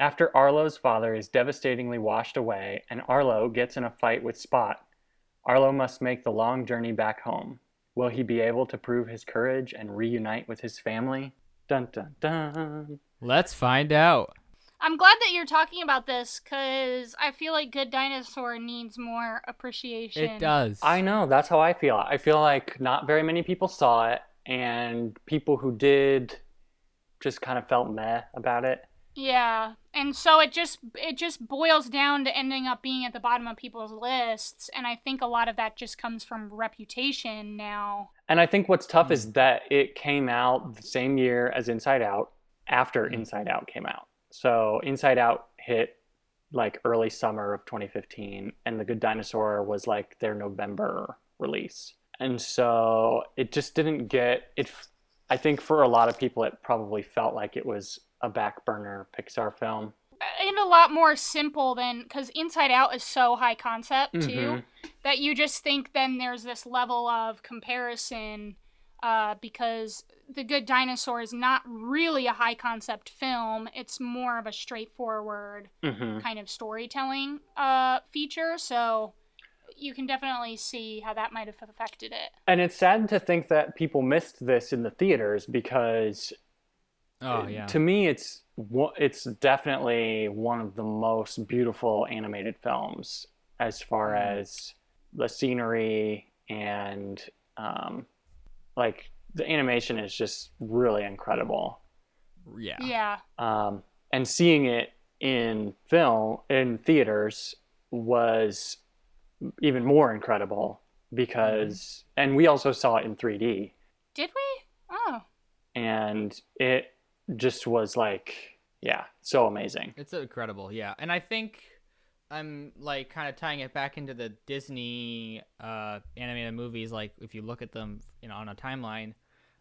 After Arlo's father is devastatingly washed away and Arlo gets in a fight with Spot, Arlo must make the long journey back home. Will he be able to prove his courage and reunite with his family? Dun dun dun. Let's find out. I'm glad that you're talking about this because I feel like Good Dinosaur needs more appreciation. It does. I know, that's how I feel. I feel like not very many people saw it, and people who did just kind of felt meh about it. Yeah, and so it just it just boils down to ending up being at the bottom of people's lists, and I think a lot of that just comes from reputation now. And I think what's tough is that it came out the same year as Inside Out after mm. Inside Out came out. So Inside Out hit like early summer of 2015 and The Good Dinosaur was like their November release. And so it just didn't get it I think for a lot of people it probably felt like it was a back burner Pixar film. And a lot more simple than because Inside Out is so high concept too Mhm. that you just think then there's this level of comparison uh, because The Good Dinosaur is not really a high concept film. It's more of a straightforward Mhm. kind of storytelling uh, feature. So you can definitely see how that might have affected it. And it's sad to think that people missed this in the theaters because oh yeah. to me it's it's definitely one of the most beautiful animated films as far Mm. as the scenery and um, like the animation is just really incredible yeah. Yeah. um, and seeing it in film in theaters was even more incredible because and we also saw it in 3d Did we? Oh. and it just was like yeah so amazing It's incredible, yeah. And I think I'm like kind of tying it back into the Disney uh, animated movies. Like if you look at them, you know, on a timeline,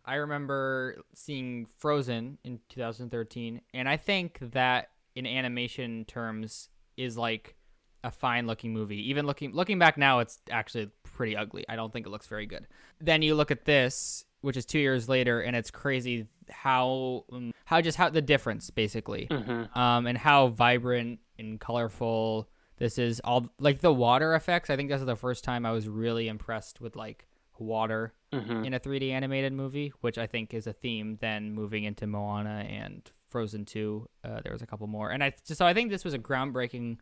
I remember seeing Frozen in 2013, and I think that in animation terms is like a fine looking movie. Even looking looking back now, it's actually pretty ugly. I don't think it looks very good. Then you look at this, which is two years later, and it's crazy how um, how just how the difference basically, Mm-hmm. um, and how vibrant and colorful this is. All like the water effects. I think this is the first time I was really impressed with like water Mm-hmm. in a 3D animated movie, which I think is a theme. Then moving into Moana and Frozen 2, uh, there was a couple more, and I so I think this was a groundbreaking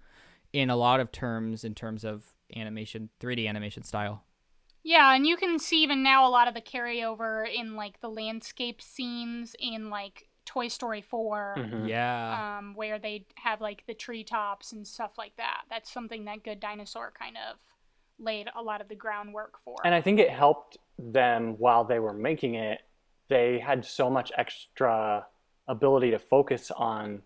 in a lot of terms in terms of animation, 3D animation style. Yeah, and you can see even now a lot of the carryover in like the landscape scenes in like Toy Story 4. Mm-hmm. Yeah, Um, where they have like the treetops and stuff like that. That's something that Good Dinosaur kind of laid a lot of the groundwork for. And I think it helped them while they were making it. They had so much extra ability to focus on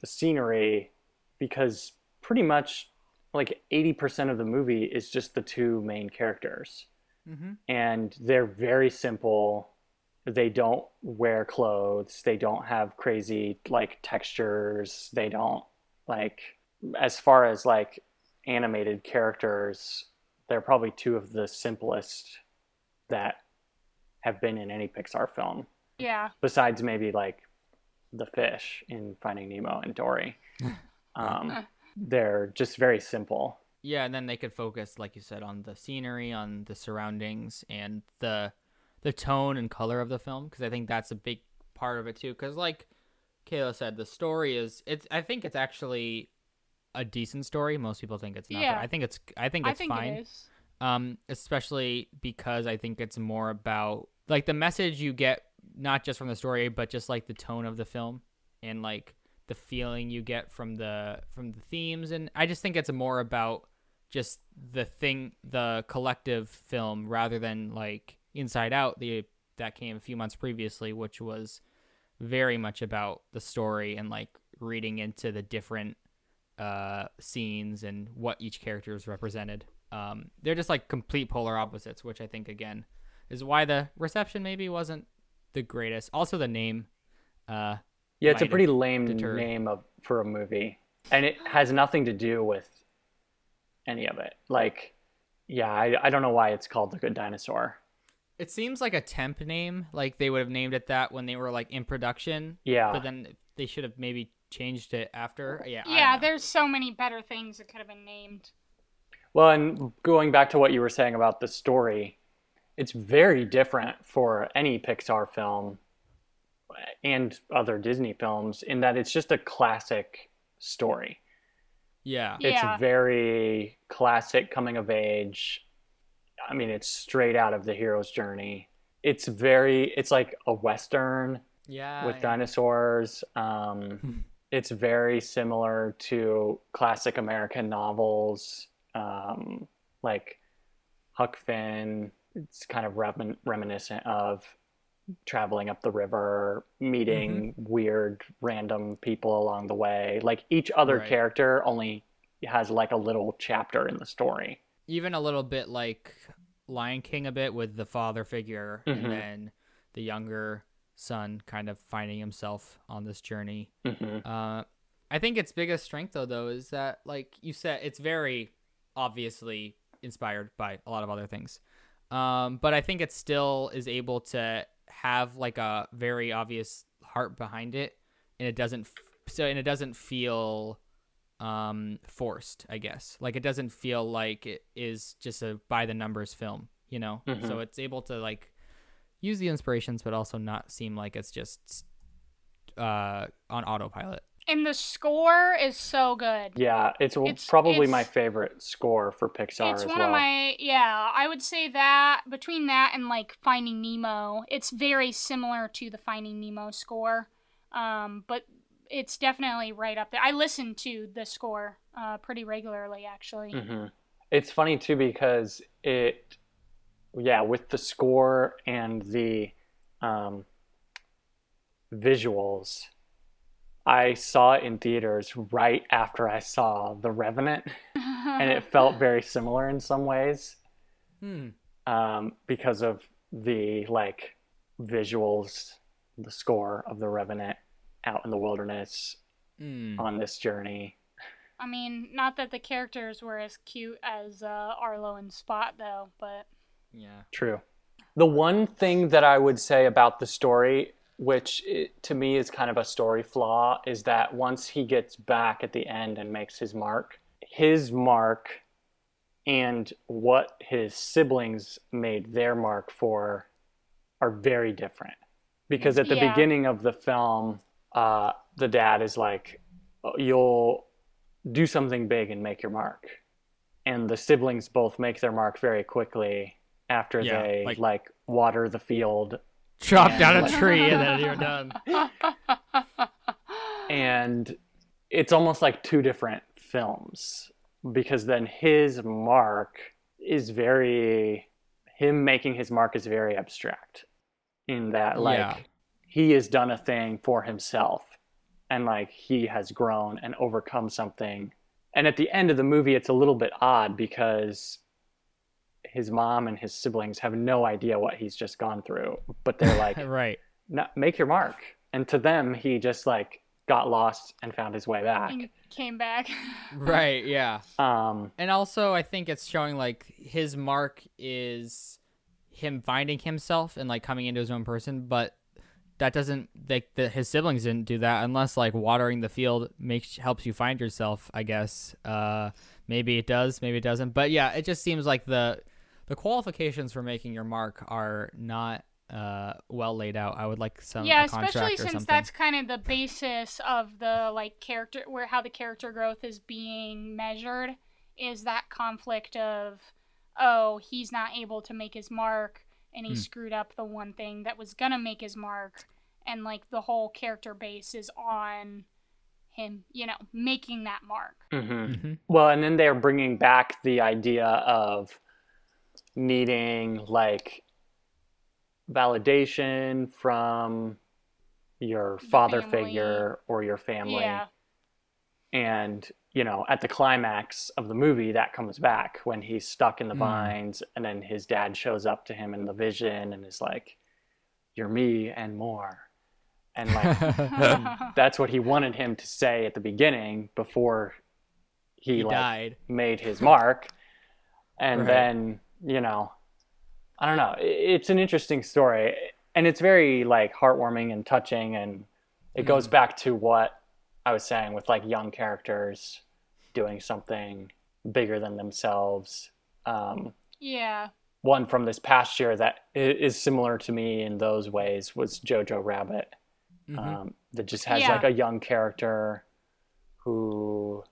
the scenery because pretty much like 80% of the movie is just the two main characters. Mm-hmm. And they're very simple. They don't wear clothes. They don't have crazy like textures. They don't like as far as like animated characters, they're probably two of the simplest that have been in any Pixar film, yeah. besides maybe like the fish in Finding Nemo and Dory. [LAUGHS] Um, they're just very simple. Yeah, and then they could focus, like you said, on the scenery, on the surroundings, and the the tone and color of the film, because I think that's a big part of it too. Because like Kayla said, the story is it's. I think it's actually a decent story. Most people think it's not. Yeah. I think it's. I think it's I think fine. it is. um especially because i think it's more about like the message you get not just from the story but just like the tone of the film and like the feeling you get from the from the themes and i just think it's more about just the thing the collective film rather than like inside out the that came a few months previously which was very much about the story and like reading into the different uh scenes and what each character is represented um they're just like complete polar opposites which i think again is why the reception maybe wasn't the greatest also the name uh Yeah, it's a pretty lame deterred. name of for a movie, and it has nothing to do with any of it. Like, yeah, I, I don't know why it's called The Good Dinosaur. it seems like a temp name like they would have named it that when they were like in production Yeah, but then they should have maybe changed it after yeah Yeah, there's so many better things that could have been named. Well, and going back to what you were saying about the story, it's very different for any Pixar film and other Disney films in that it's just a classic story. Yeah Yeah. It's very classic coming of age. I mean, it's straight out of the hero's journey. It's very, it's like a Western yeah with yeah. dinosaurs. Um, it's very similar to classic American novels, um, like Huck Finn. It's kind of remin- reminiscent of traveling up the river, meeting weird random people along the way. Like each other Right. character only has like a little chapter in the story. even a little bit like Lion King a bit with the father figure Mhm. and then the younger son kind of finding himself on this journey. hmm Uh, I think its biggest strength though though is that like you said it's very obviously inspired by a lot of other things. Um, but I think it still is able to have like a very obvious heart behind it and it doesn't f- so and it doesn't feel um forced i guess. Like it doesn't feel like it is just a by the numbers film you know? Mhm. so it's able to like use the inspirations but also not seem like it's just uh on autopilot And the score is so good. Yeah, it's, It's- probably my favorite score for Pixar it's as one well. of my yeah i would say that between that and like finding nemo it's very similar to the finding nemo score um, but it's definitely right up there i listen to the score uh, pretty regularly actually hmm It's funny too because it, yeah, with the score and the um, visuals, I saw it in theaters right after I saw The Revenant, [LAUGHS] and it felt very similar in some ways hmm um, because of the like visuals, the score of The Revenant out in the wilderness mm. on this journey. i mean not that the characters were as cute as uh, arlo and spot though but yeah True. The one thing that I would say about the story, which i to me is kind of a story flaw, is that once he gets back at the end and makes his mark, his mark and what his siblings made their mark for are very different. Because at the Yeah. beginning of the film, uh, the dad is like, "Oh, You'll do something big and make your mark. And the siblings both make their mark very quickly after Yeah, they like- like water the field Chop Yeah, down a tree and then you're done. [LAUGHS] and it's almost like two different films because then his mark is very him making his mark is very abstract in that like Yeah. he has done a thing for himself and like he has grown and overcome something and at the end of the movie it's a little bit odd because his mom and his siblings have no idea what he's just gone through but they're [LAUGHS] like right. make your mark. And to them, he just like got lost and found his way back. and came back. [LAUGHS] Right, yeah. Um, And also, I think it's showing like his mark is him finding himself and like coming into his own person, but that doesn't like the, his siblings didn't do that unless like watering the field makes helps you find yourself. I guess uh, maybe it does, maybe it doesn't. But yeah, it just seems like the the qualifications for making your mark are not uh, well laid out. I would like some yeah, especially since something. that's kind of the basis of the like character where how the character growth is being measured is that conflict of oh, he's not able to make his mark and he Hmm. screwed up the one thing that was gonna make his mark and like the whole character base is on him, you know, making that mark. mhm. Mhm. Well, and then they're bringing back the idea of needing like validation from your father family. figure or your family. Yeah. And, you know, at the climax of the movie, that comes back when he's stuck in the Mm. vines, and then his dad shows up to him in the vision and is like, You're me and more. And like, [LAUGHS] [LAUGHS] that's what he wanted him to say at the beginning before he, he like died. made his mark. And Right. then, you know, I don't know. It's an interesting story. And it's very like heartwarming and touching. And it goes Mhm. back to what I was saying with like young characters doing something bigger than themselves. Um, yeah. one from this past year that is similar to me in those ways was Jojo Rabbit Mhm. um, that just has Yeah. like a young character who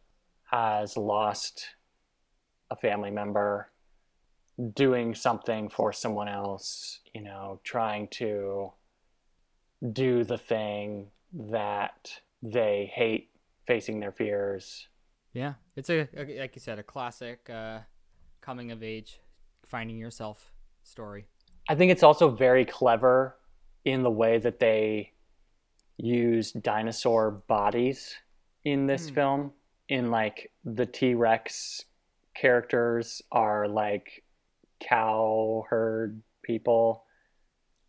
has lost a family member doing something for someone else you know trying to do the thing that they hate facing their fears Yeah, it's a, a like you said, a classic uh, coming of age, finding yourself story. I think it's also very clever in the way that they use dinosaur bodies in this Hmm. film. In like the T Rex characters are like cow herd people,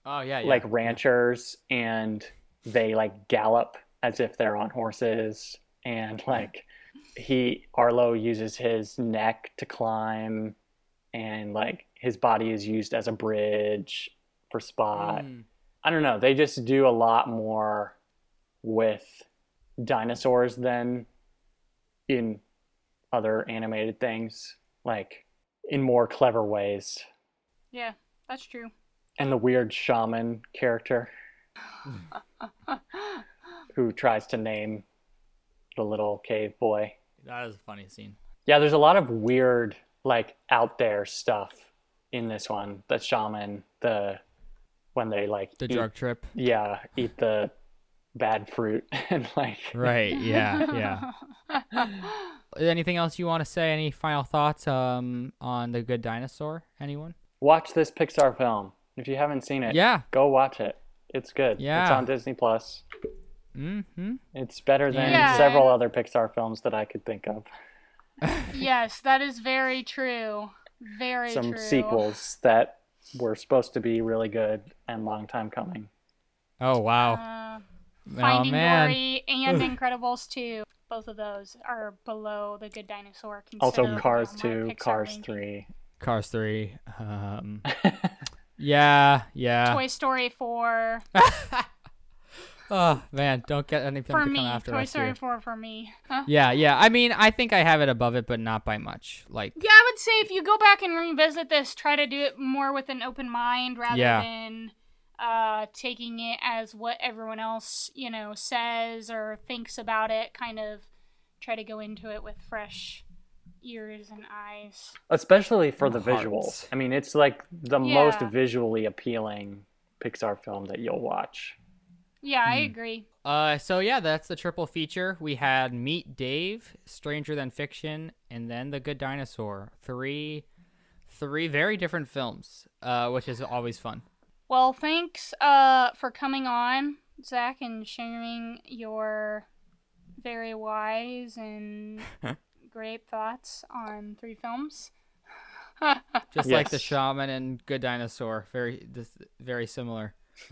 Oh yeah, yeah. like yeah. ranchers, and they like gallop as if they're on horses. And like he, Arlo uses his neck to climb, and like his body is used as a bridge for Spot. Mm. I don't know. They just do a lot more with dinosaurs than in other animated things, like in more clever ways. Yeah, that's true. And the weird shaman character [LAUGHS] who tries to name the little cave boy. That is a funny scene. Yeah, there's a lot of weird, like out there stuff in this one. The shaman, the when they like The eat- drug trip. yeah, eat the bad fruit [LAUGHS] and like Right. Yeah. Yeah. [LAUGHS] Anything else you want to say? Any final thoughts um on the Good Dinosaur? Anyone? watch this Pixar film. If you haven't seen it, Yeah. go watch it. It's good. Yeah. It's on Disney Plus. Mm-hmm. It's better than Yeah. several other Pixar films that I could think of. [LAUGHS] yes, that is very true. Very true. Some true. sequels that were supposed to be really good and long time coming. Oh wow. Uh, oh Finding man. Dory and [LAUGHS] Incredibles 2. Both of those are below the Good Dinosaur. Also, Cars on 2, Cars ranking. 3. Cars three. Um. [LAUGHS] Yeah. Yeah. Toy Story 4. [LAUGHS] Oh man, don't get anything for to me, come after Toy us Story here. 4 for me. Huh? [LAUGHS] Yeah, yeah. I mean, I think I have it above it, but not by much. Like, Yeah, I would say if you go back and revisit this, try to do it more with an open mind rather Yeah. than uh, taking it as what everyone else, you know, says or thinks about it. Kind of try to go into it with fresh ears and eyes. Especially for the Hearts. visuals. I mean, it's like the most visually appealing Pixar film that you'll watch. Yeah, I Hmm. agree. uh, so yeah, that's the triple feature. We had Meet Dave, Stranger Than Fiction, and then The Good Dinosaur. Three, three very different films, uh, which is always fun. Well, thanks uh, for coming on, Zach, and sharing your very wise and [LAUGHS] great thoughts on three films. [LAUGHS] Just like the Shaman and Good Dinosaur, very, very similar. [LAUGHS]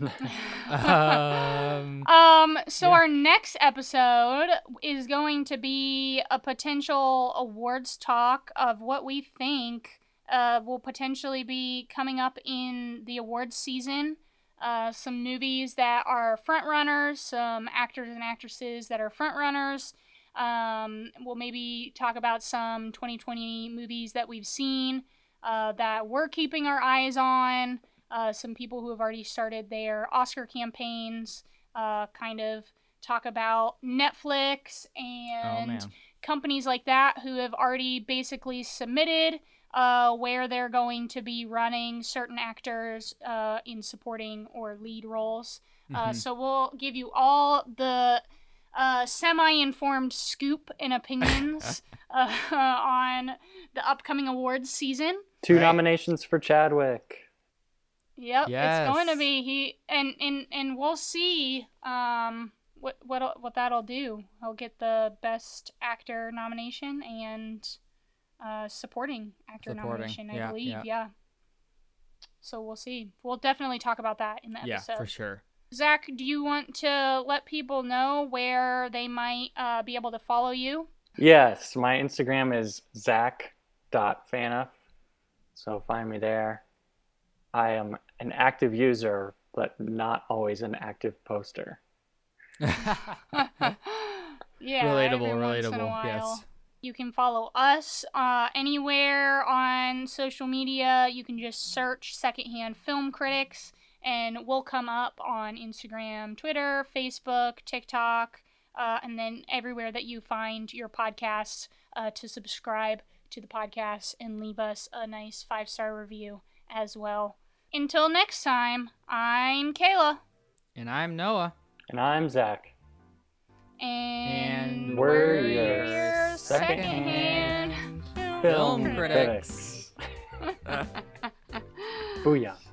um, Um, so Yeah. our next episode is going to be a potential awards talk of what we think uh, will potentially be coming up in the awards season. Uh, some movies that are front runners, some actors and actresses that are front runners. Um, we'll maybe talk about some 2020 movies that we've seen uh, that we're keeping our eyes on. Uh, some people who have already started their Oscar campaigns uh, kind of talk about Netflix oh and man. companies like that who have already basically submitted uh, where they're going to be running certain actors uh, in supporting or lead roles. Uh, Mhm. so we'll give you all the uh, semi-informed scoop and opinions [LAUGHS] uh, on the upcoming awards season. Two Right. nominations for Chadwick. Yep, it's going to be he and and and we'll see um what what what that'll do. He'll get the best actor nomination and uh supporting actor Supporting, nomination, I yeah, believe. yeah. Yeah. So we'll see. We'll definitely talk about that in the Yeah, episode. for sure. Zach, do you want to let people know where they might uh, be able to follow you? Yes, my Instagram is zach.phaneuf. So find me there. I am an active user, but not always an active poster. [LAUGHS] [LAUGHS] yeah, relatable, every once in a relatable. Yes. You can follow us uh, anywhere on social media. You can just search Secondhand Film Critics, and we'll come up on Instagram, Twitter, Facebook, TikTok, uh, and then everywhere that you find your podcasts uh, to subscribe to the podcast and leave us a nice five star review as well. Until next time, I'm Kayla. And I'm Noah. And I'm Zach. And, And we're we're your your secondhand secondhand Film film critics. [LAUGHS] [LAUGHS] Booyah.